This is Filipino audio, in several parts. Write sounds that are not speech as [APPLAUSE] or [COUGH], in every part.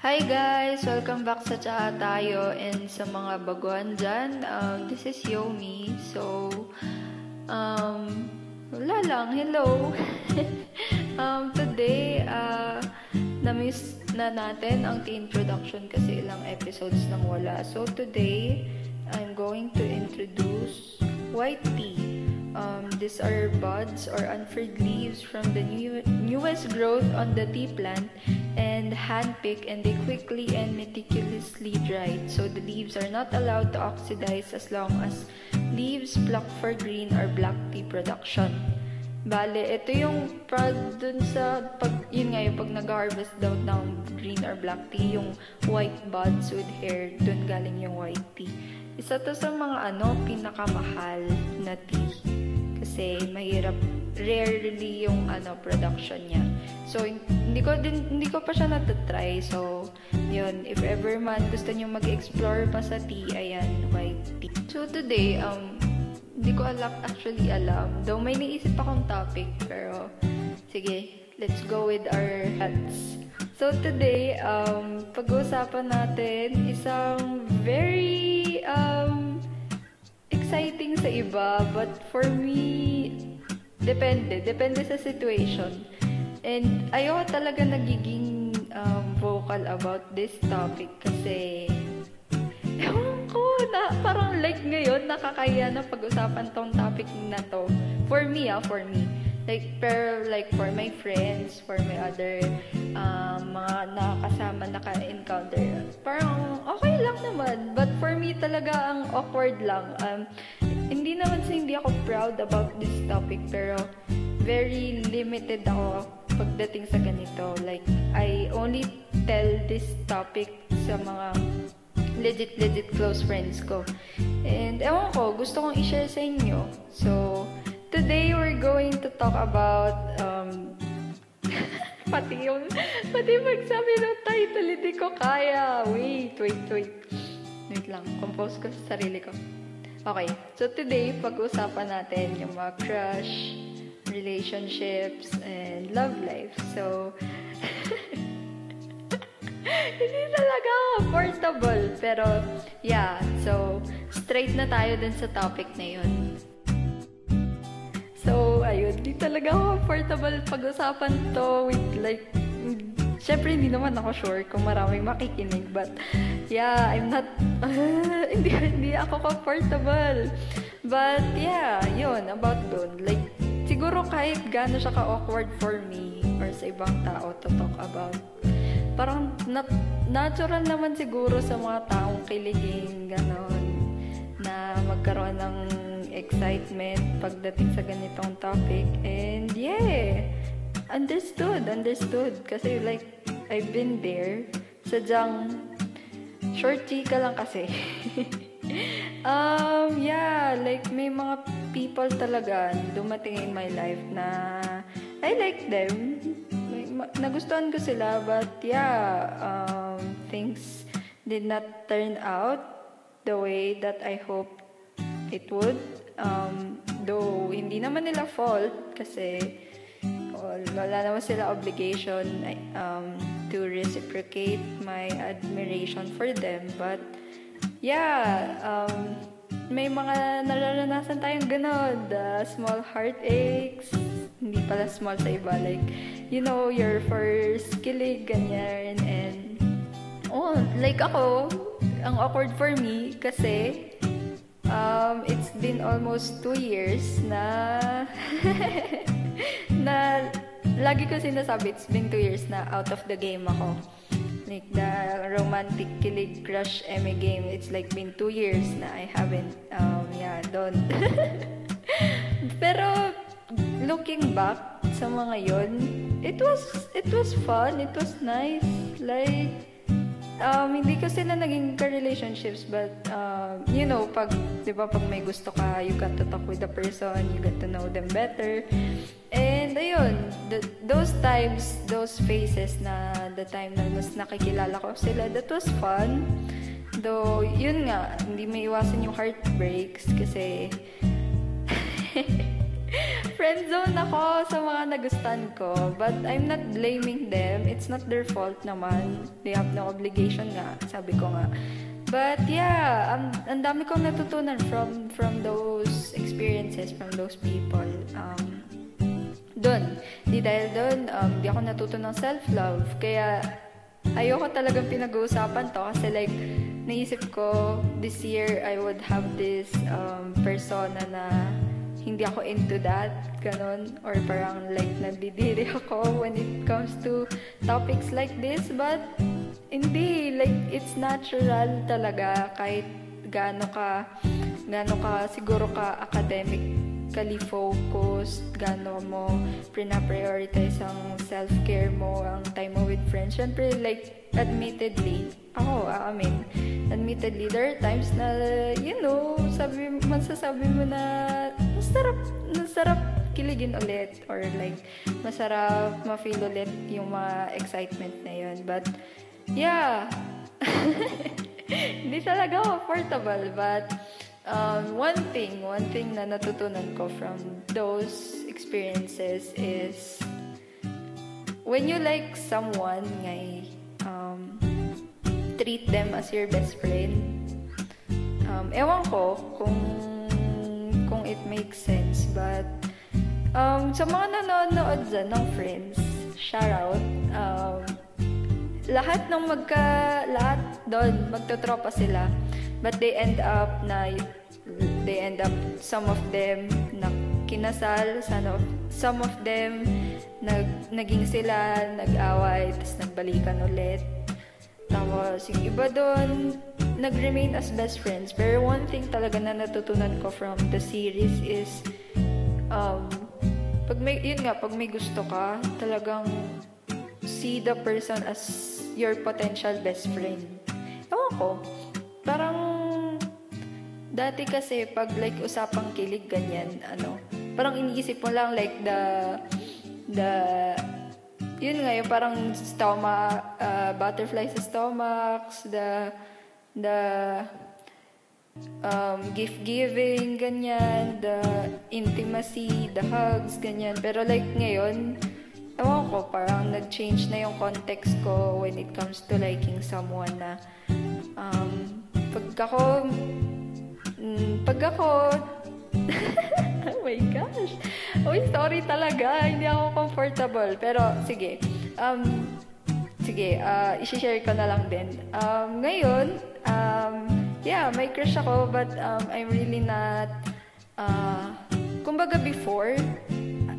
Hi guys! Welcome back sa Tsaha Tayo and sa mga baguhan dyan. Um, this is Yomi. So, um, wala lang. Hello! [LAUGHS] um, today, uh, na-miss na natin ang tea introduction kasi ilang episodes nang wala. So, today, I'm going to introduce white tea. Um, these are buds or unfurled leaves from the new, newest growth on the tea plant and handpicked and they quickly and meticulously dried. So the leaves are not allowed to oxidize as long as leaves plucked for green or black tea production. Bale, ito yung pag dun sa, pag, yun nga yung pag nag-harvest daw ng green or black tea, yung white buds with hair, dun galing yung white tea. Isa to sa mga ano, pinakamahal na tea kasi mahirap rarely yung ano production niya. So hindi ko din hindi ko pa siya natatry. So yun, if ever man gusto niyo mag-explore pa sa tea, ayan, white tea. So today um hindi ko alam actually alam. Though may naisip akong topic pero sige, let's go with our hats. So today, um, pag-uusapan natin isang very um, exciting sa iba, but for me, depende. Depende sa situation. And ayoko talaga nagiging um, vocal about this topic kasi [LAUGHS] ewan ko na parang like ngayon nakakaya na pag-usapan tong topic na to. For me ah, for me. Like, pero like for my friends, for my other um, mga nakakasama, naka-encounter, parang okay lang naman. But for me talaga, ang awkward lang. Um, hindi naman sa hindi ako proud about this topic, pero very limited ako pagdating sa ganito. Like, I only tell this topic sa mga legit, legit close friends ko. And, ewan ko, gusto kong i-share sa inyo. So, Today, we're going to talk about, um, [LAUGHS] pati yung, pati magsabi ng title, hindi ko kaya. Wait, wait, wait. Wait lang, compose ko sa sarili ko. Okay, so today, pag-usapan natin yung mga crush, relationships, and love life. So, [LAUGHS] hindi talaga comfortable. Pero, yeah. So, straight na tayo dun sa topic na yun. Ayun, di talaga comfortable pag-usapan to with like, syempre hindi naman ako sure kung maraming makikinig, but yeah, I'm not, [LAUGHS] hindi, hindi ako comfortable. But yeah, yun, about dun. Like, siguro kahit gaano siya ka-awkward for me or sa ibang tao to talk about, parang nat- natural naman siguro sa mga taong kiliging, ganon, na magkaroon ng excitement pagdating sa ganitong topic. And yeah, understood, understood. Kasi like, I've been there. Sadyang, short chika lang kasi. [LAUGHS] um, yeah, like may mga people talaga dumating in my life na I like them. Nagustuhan ko sila, but yeah, um, things did not turn out the way that I hoped it would. Um, though, hindi naman nila fault kasi wala naman sila obligation um, to reciprocate my admiration for them. But, yeah, um, may mga nararanasan tayong ganon. The small heartaches, hindi pala small sa iba. Like, you know, your first kilig, ganyan. And, oh, like ako, ang awkward for me kasi Um, it's been almost two years na [LAUGHS] na lagi ko sinasabi, it's been two years na out of the game ako. Like the romantic kilig crush eme game, it's like been two years na I haven't, um, yeah, done. [LAUGHS] Pero looking back sa mga yon, it was it was fun, it was nice. Like um, hindi ko sila naging ka-relationships, but, um, you know, pag, di ba, pag may gusto ka, you got to talk with the person, you get to know them better. And, ayun, the, those times, those phases na the time na mas nakikilala ko sila, that was fun. Though, yun nga, hindi may iwasan yung heartbreaks kasi [LAUGHS] friend zone ako sa mga nagustan ko. But I'm not blaming them. It's not their fault naman. They have no obligation nga, sabi ko nga. But yeah, ang, ang dami kong natutunan from from those experiences, from those people. Um, doon. Di dahil doon, um, di ako natuto ng self-love. Kaya, ayoko talagang pinag-uusapan to kasi like, naisip ko, this year, I would have this um, persona na hindi ako into that, ganon, or parang like nandidiri [LAUGHS] ako when it comes to topics like this, but hindi, like, it's natural talaga kahit gaano ka, gaano ka, siguro ka academic physically focused, gano mo pina-prioritize ang self-care mo, ang time mo with friends. Siyempre, like, admittedly, ako, amin, admittedly, there are times na, you know, sabi, masasabi mo na, kiligin ulit or like, masarap ma-feel ulit yung mga excitement na yun. But, yeah, [LAUGHS] hindi talaga comfortable, but, um, one thing, one thing na natutunan ko from those experiences is when you like someone, ngay, um, treat them as your best friend. Um, ewan ko kung kung it makes sense, but um, sa mga nanonood dyan ng friends, shout out, um, lahat ng magka, lahat doon, magtotropa sila. But they end up na they end up some of them na kinasal, some of, some of them nag, naging sila, nag-away, tapos nagbalikan ulit. Tapos yung iba doon, nag-remain as best friends. Pero one thing talaga na natutunan ko from the series is um, pag may, yun nga, pag may gusto ka, talagang see the person as your potential best friend. Ewan ko, parang Dati kasi pag like usapang kilig ganyan, ano, parang iniisip mo lang like the the yun nga yung parang stomach, uh, butterfly sa stomachs, the the um, gift giving, ganyan, the intimacy, the hugs, ganyan. Pero like ngayon, ewan ko, parang nag-change na yung context ko when it comes to liking someone na um, pag ako Mm, pag ako... [LAUGHS] oh my gosh. Uy, sorry talaga. Hindi ako comfortable. Pero, sige. Um, sige, uh, isi-share ko na lang din. Um, ngayon, um, yeah, may crush ako, but um, I'm really not... Uh, kumbaga before,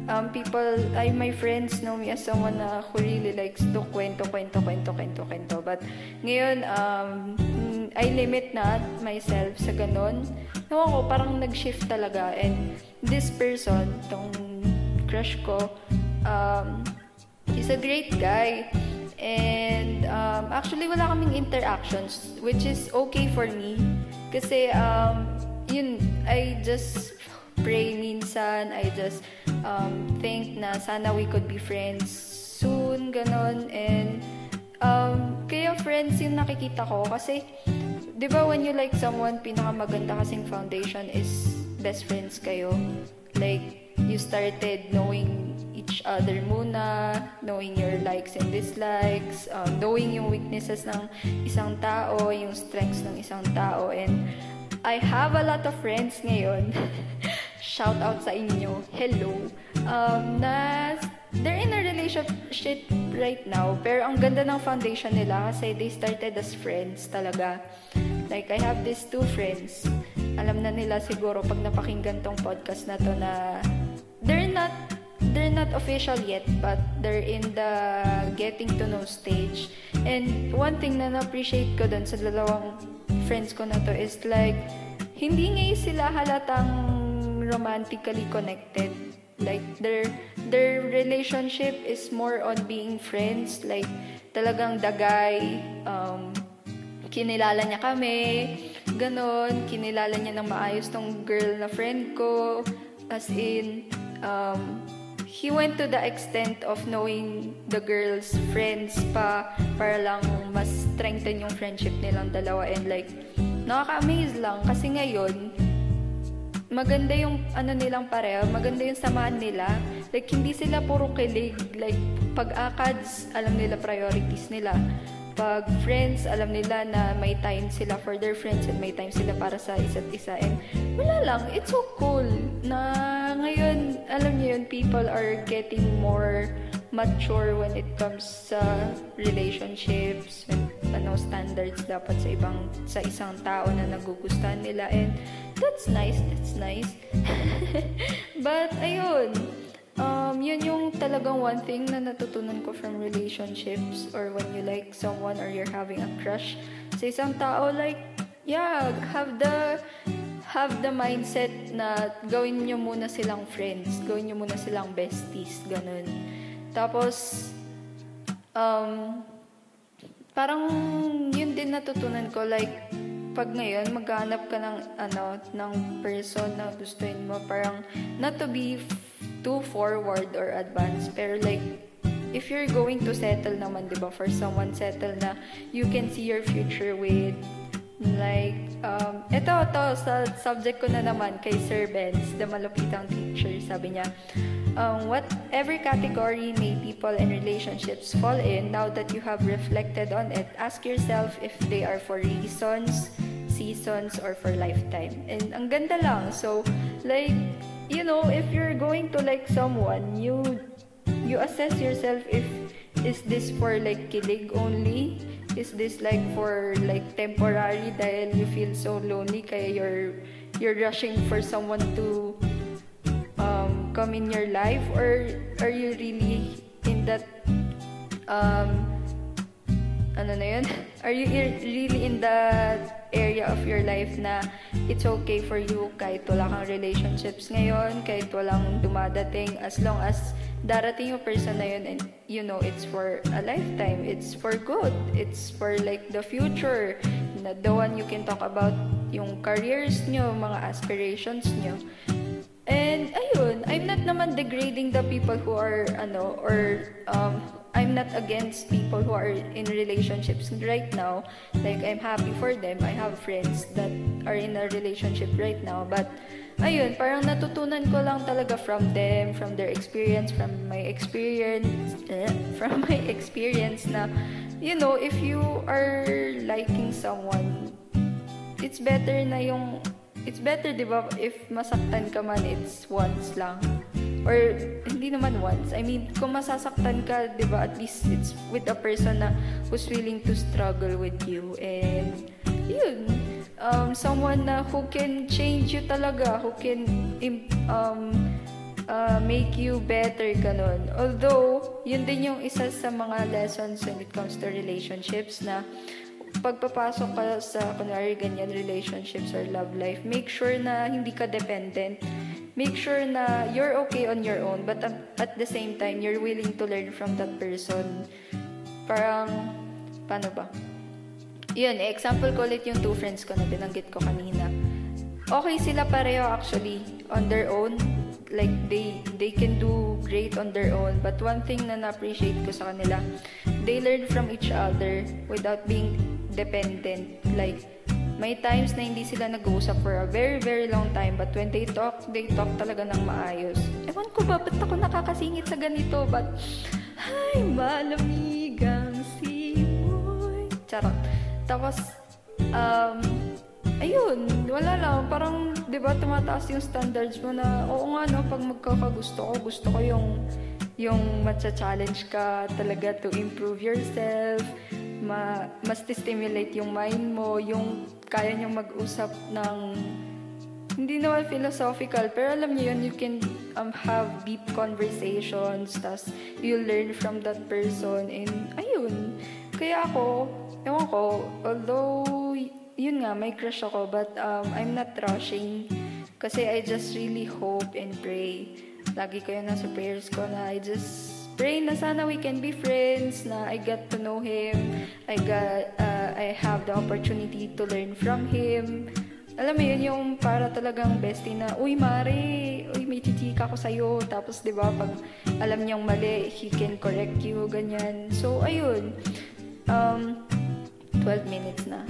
um, people, I, my friends know me as someone na who really likes to kwento, kwento, kwento, kwento, kwento. But ngayon, um, I limit na myself sa ganun. Nawa ko, parang nag-shift talaga. And this person, tong crush ko, um, he's a great guy. And um, actually, wala kaming interactions, which is okay for me. Kasi, um, yun, I just pray minsan. I just um, think na sana we could be friends soon, ganon. And um, kaya friends yung nakikita ko. Kasi, di ba when you like someone, pinakamaganda kasing foundation is best friends kayo. Like, you started knowing each other muna, knowing your likes and dislikes, um, knowing yung weaknesses ng isang tao, yung strengths ng isang tao, and I have a lot of friends ngayon. [LAUGHS] Shout out sa inyo. Hello. Um, na they're in a relationship right now, pero ang ganda ng foundation nila kasi they started as friends talaga. Like, I have these two friends. Alam na nila siguro pag napakinggan tong podcast na to na they're not they're not official yet, but they're in the getting to know stage. And one thing na na-appreciate ko dun sa dalawang friends ko na to is like, hindi ngayon sila halatang romantically connected. Like, their, their relationship is more on being friends. Like, talagang guy, um, kinilala niya kami, ganon, kinilala niya ng maayos tong girl na friend ko, as in, um, he went to the extent of knowing the girl's friends pa para lang mas strengthen yung friendship nilang dalawa and like nakaka-amaze lang kasi ngayon maganda yung ano nilang pareho, maganda yung samahan nila. Like, hindi sila puro kilig. Like, pag akads, alam nila priorities nila. Pag friends, alam nila na may time sila for their friends and may time sila para sa isa't isa. And wala lang, it's so cool na ngayon, alam niyo yun, people are getting more mature when it comes sa relationships, when, ano, standards dapat sa ibang, sa isang tao na nagugustuhan nila. And that's nice, that's nice. [LAUGHS] But, ayun, um, yun yung talagang one thing na natutunan ko from relationships or when you like someone or you're having a crush sa isang tao, like, yeah, have the have the mindset na gawin nyo muna silang friends, gawin nyo muna silang besties, ganun. Tapos, um, parang yun din natutunan ko, like, pag ngayon, maghanap ka ng, ano, ng person na gustuin mo, parang, not to be too forward or advanced, pero like, if you're going to settle naman, di ba, for someone settle na you can see your future with, like, um, ito, to, sa subject ko na naman, kay Sir Benz, the malupitang teacher, sabi niya, um, what every category may people and relationships fall in now that you have reflected on it ask yourself if they are for reasons seasons or for lifetime. And ang ganda lang. So like you know if you're going to like someone you you assess yourself if is this for like kilig only? Is this like for like temporary dahil you feel so lonely kaya you're you're rushing for someone to come in your life? Or are you really in that um ano na yun? [LAUGHS] Are you really in that area of your life na it's okay for you kahit wala kang relationships ngayon, kahit walang dumadating, as long as darating yung person na yun and you know it's for a lifetime, it's for good, it's for like the future, na the one you can talk about yung careers nyo, mga aspirations nyo. And ayun, I'm not naman degrading the people who are ano or um I'm not against people who are in relationships right now. Like I'm happy for them. I have friends that are in a relationship right now, but ayun, parang natutunan ko lang talaga from them, from their experience, from my experience, eh, [LAUGHS] from my experience na you know, if you are liking someone, it's better na yung it's better, di ba, if masaktan ka man, it's once lang. Or, hindi naman once. I mean, kung masasaktan ka, di ba, at least it's with a person na who's willing to struggle with you. And, yun. Um, someone na who can change you talaga, who can um, uh, make you better, ganun. Although, yun din yung isa sa mga lessons when it comes to relationships na pagpapasok ka sa, kunwari, ganyan, relationships or love life, make sure na hindi ka dependent. Make sure na you're okay on your own, but at the same time, you're willing to learn from that person. Parang, paano ba? Yun, example ko ulit yung two friends ko na binanggit ko kanina. Okay sila pareho actually, on their own. Like, they, they can do great on their own. But one thing na na-appreciate ko sa kanila, they learn from each other without being dependent. Like, may times na hindi sila nag-uusap for a very, very long time. But when they talk, they talk talaga ng maayos. Ewan ko ba, ba't ako nakakasingit sa ganito? But, ay, malamigang simoy. Charot. Tapos, um, ayun, wala lang. Parang, di ba, tumataas yung standards mo na, oo nga, no, pag magkakagusto ko, gusto ko yung, yung matcha-challenge ka talaga to improve yourself ma mas stimulate yung mind mo, yung kaya niyong mag-usap ng hindi naman philosophical, pero alam niyo yun, you can um, have deep conversations, tas you learn from that person, and ayun. Kaya ako, ewan ko, although, yun nga, may crush ako, but um, I'm not rushing. Kasi I just really hope and pray. Lagi ko yun nasa prayers ko na I just pray na sana we can be friends, na I got to know him, I got, uh, I have the opportunity to learn from him. Alam mo yun, yung para talagang bestie na, uy, Mari, uy, may chichika ko sa'yo. Tapos, ba, pag alam niyang mali, he can correct you, ganyan. So, ayun. Um, 12 minutes na.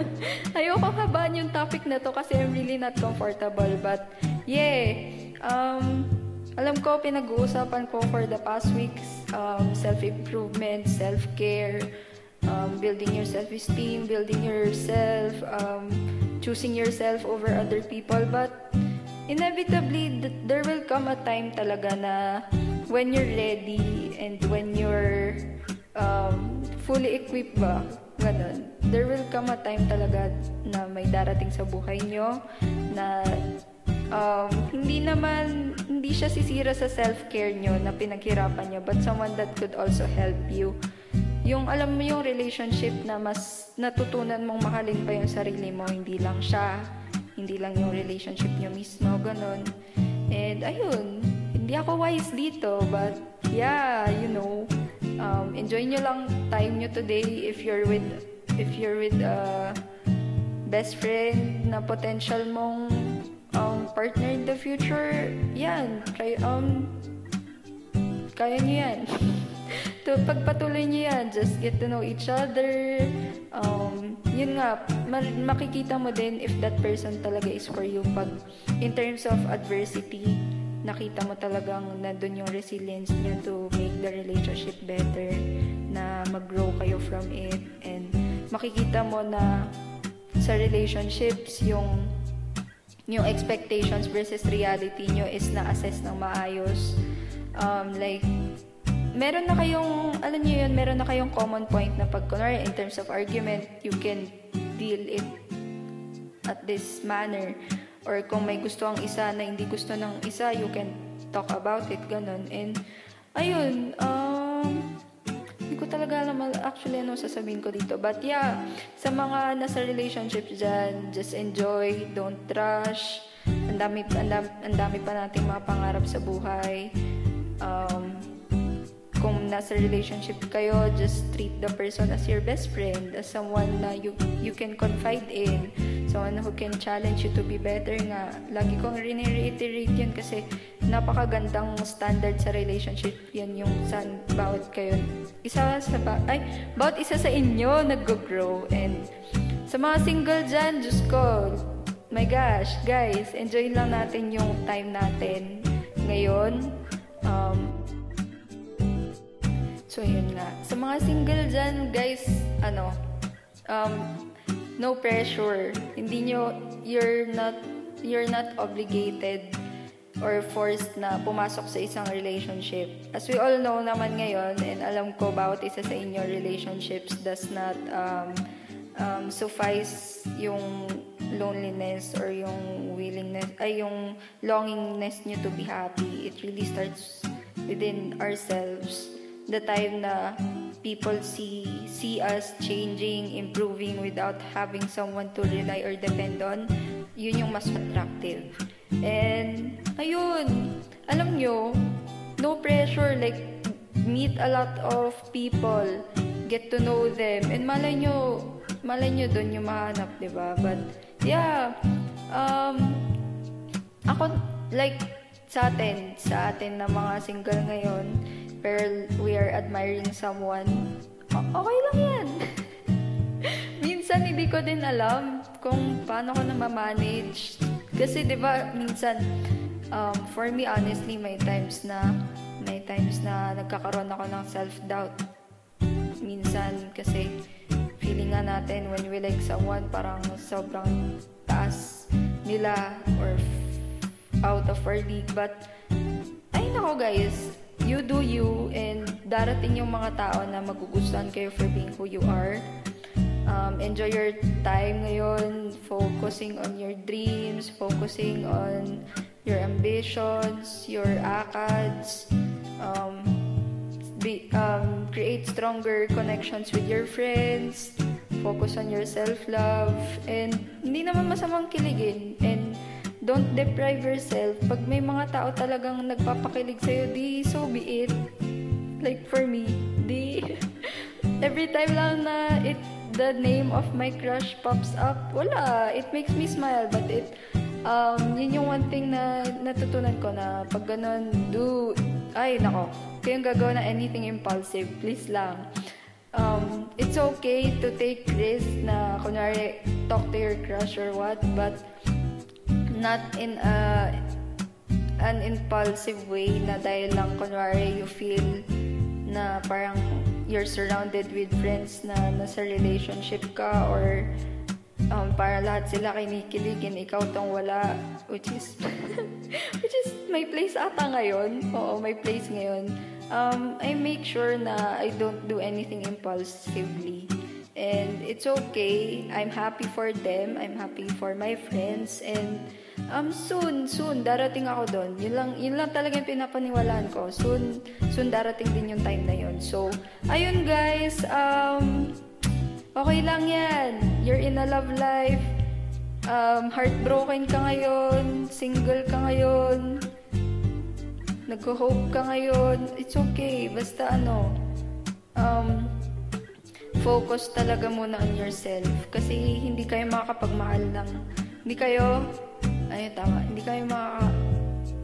[LAUGHS] Ayoko habaan yung topic na to kasi I'm really not comfortable. But, yeah. Um, alam ko, pinag-uusapan ko for the past weeks, um, self-improvement, self-care, um, building your self-esteem, building yourself, um, choosing yourself over other people. But, inevitably, there will come a time talaga na when you're ready and when you're um, fully equipped ba, ganun, there will come a time talaga na may darating sa buhay nyo na um, hindi naman, hindi siya sisira sa self-care nyo na pinaghirapan nyo, but someone that could also help you. Yung alam mo yung relationship na mas natutunan mong mahalin pa yung sarili mo, hindi lang siya, hindi lang yung relationship nyo mismo, ganun. And ayun, hindi ako wise dito, but yeah, you know, um, enjoy nyo lang time nyo today if you're with if you're with a best friend na potential mong partner in the future yan. Try um kaya nyo yan. [LAUGHS] To pagpatuloy nyo yan. Just get to know each other. Um, yun nga ma- makikita mo din if that person talaga is for you. Pag in terms of adversity nakita mo talagang nandun yung resilience niya to make the relationship better, na mag-grow kayo from it, and makikita mo na sa relationships, yung yung expectations versus reality nyo is na-assess ng maayos. Um, like, meron na kayong, alam nyo yun, meron na kayong common point na pag, kunwari, in terms of argument, you can deal it at this manner or kung may gusto ang isa na hindi gusto ng isa, you can talk about it, ganun. And, ayun, um, ko talaga alam actually ano sasabihin ko dito. But yeah, sa mga nasa relationship dyan, just enjoy, don't rush. Ang dami, ang dami, ang dami pa nating mga pangarap sa buhay. Um, kung nasa relationship kayo, just treat the person as your best friend, as someone na you, you can confide in, someone who can challenge you to be better nga. Lagi kong rin-reiterate yun kasi napakagandang standard sa relationship yun yung sa bawat kayo. Isa sa ba ay, bawat isa sa inyo nag-grow and sa mga single dyan, Diyos ko, my gosh, guys, enjoy lang natin yung time natin ngayon. Um, So, yun nga. Sa mga single dyan, guys, ano, um, no pressure. Hindi nyo, you're not, you're not obligated or forced na pumasok sa isang relationship. As we all know naman ngayon, and alam ko bawat isa sa inyo relationships does not um, um, suffice yung loneliness or yung willingness, ay yung longingness nyo to be happy. It really starts within ourselves the time na people see see us changing, improving without having someone to rely or depend on, yun yung mas attractive. And, ayun, alam nyo, no pressure, like, meet a lot of people, get to know them, and malay nyo, malay nyo dun yung mahanap, ba diba? But, yeah, um, ako, like, sa atin, sa atin na mga single ngayon, pero we are admiring someone, okay lang yan. [LAUGHS] minsan hindi ko din alam kung paano ko na ma-manage. Kasi 'di ba minsan um, for me honestly may times na may times na nagkakaroon ako ng self-doubt. Minsan kasi feeling nga natin when we like someone parang sobrang taas nila or out of our league but ay nako guys you do you and darating yung mga tao na magugustuhan kayo for being who you are. Um, enjoy your time ngayon, focusing on your dreams, focusing on your ambitions, your akads, um, be, um, create stronger connections with your friends, focus on your self-love, and hindi naman masamang kiligin, and don't deprive yourself. Pag may mga tao talagang nagpapakilig sa'yo, di so be it. Like for me, di [LAUGHS] every time lang na it the name of my crush pops up, wala. It makes me smile, but it um, yun yung one thing na natutunan ko na pag ganun, do, ay, nako, kayong gagawa na anything impulsive, please lang. um, it's okay to take risk na kunwari talk to your crush or what but not in a an impulsive way na dahil lang kunwari you feel na parang you're surrounded with friends na nasa relationship ka or um, para lahat sila kinikiligin, ikaw tong wala, which is, [LAUGHS] which is, my place ata ngayon. Oo, my place ngayon. Um, I make sure na I don't do anything impulsively. And it's okay. I'm happy for them. I'm happy for my friends. And um, soon, soon, darating ako doon. Yun lang, yun lang talaga yung pinapaniwalaan ko. Soon, soon darating din yung time na yun. So, ayun guys, um, okay lang yan. You're in a love life. Um, heartbroken ka ngayon. Single ka ngayon. Nag-hope ka ngayon. It's okay. Basta ano, um, focus talaga muna on yourself. Kasi hindi kayo makakapagmahal ng... Hindi kayo... Ano tama? Hindi kayo makaka...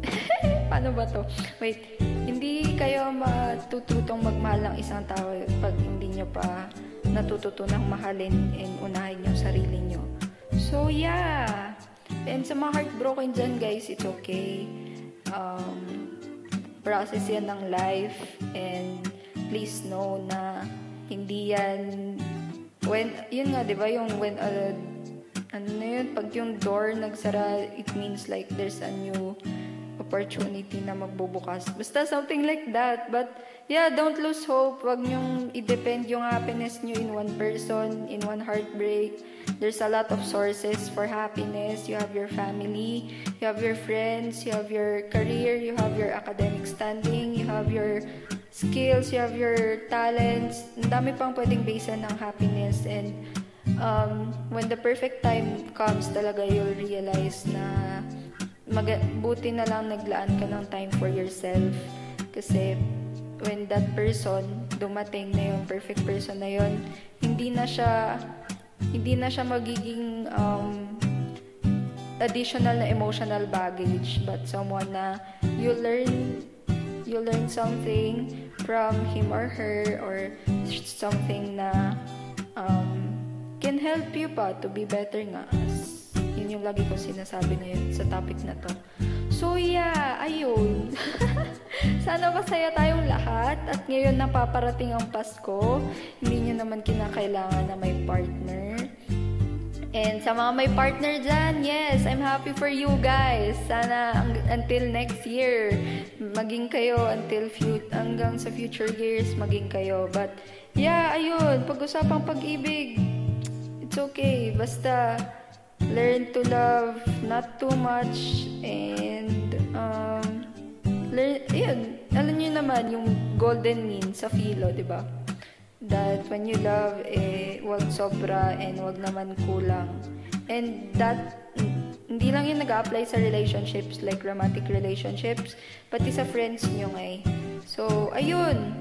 [LAUGHS] Paano ba to? Wait. Hindi kayo matututong magmahal ng isang tao pag hindi nyo pa natututunang mahalin and unahin yung sarili nyo. So, yeah. And sa mga heartbroken dyan, guys, it's okay. Um, process yan ng life and please know na hindi yan when yun nga 'di ba yung when uh, ano na yun pag yung door nagsara it means like there's a new opportunity na magbubukas. Basta something like that. But yeah don't lose hope. Wag nyong i-depend yung happiness nyo in one person in one heartbreak. There's a lot of sources for happiness. You have your family you have your friends you have your career you have your academic standing you have your skills, you have your talents. Ang dami pang pwedeng basean ng happiness and um, when the perfect time comes talaga you'll realize na mag- buti na lang naglaan ka ng time for yourself. Kasi when that person dumating na yung perfect person na yun hindi na siya hindi na siya magiging um, additional na emotional baggage but someone na you learn you learn something from him or her or something na um, can help you pa to be better nga. As yun yung lagi ko sinasabi ngayon sa topic na to. So yeah ayun. [LAUGHS] Sana masaya tayong lahat at ngayon napaparating ang Pasko. Hindi nyo naman kinakailangan na may partner. And sa mga may partner dyan, yes, I'm happy for you guys. Sana until next year, maging kayo until fut hanggang sa future years, maging kayo. But yeah, ayun, pag-usapang pag-ibig, okay. Basta learn to love not too much and um, learn, ayun, alam niyo naman yung golden mean sa philo, di ba? that when you love, eh, wag sobra and wag naman kulang. And that, hindi lang yung nag-apply sa relationships, like romantic relationships, pati sa friends nyo ngay. So, ayun.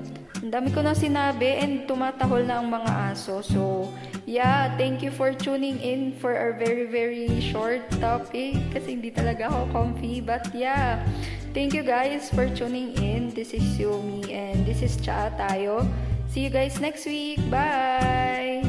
Ang dami ko na sinabi and tumatahol na ang mga aso. So, yeah, thank you for tuning in for our very, very short topic kasi hindi talaga ako comfy. But yeah, thank you guys for tuning in. This is Yumi and this is Cha Tayo. See you guys next week. Bye!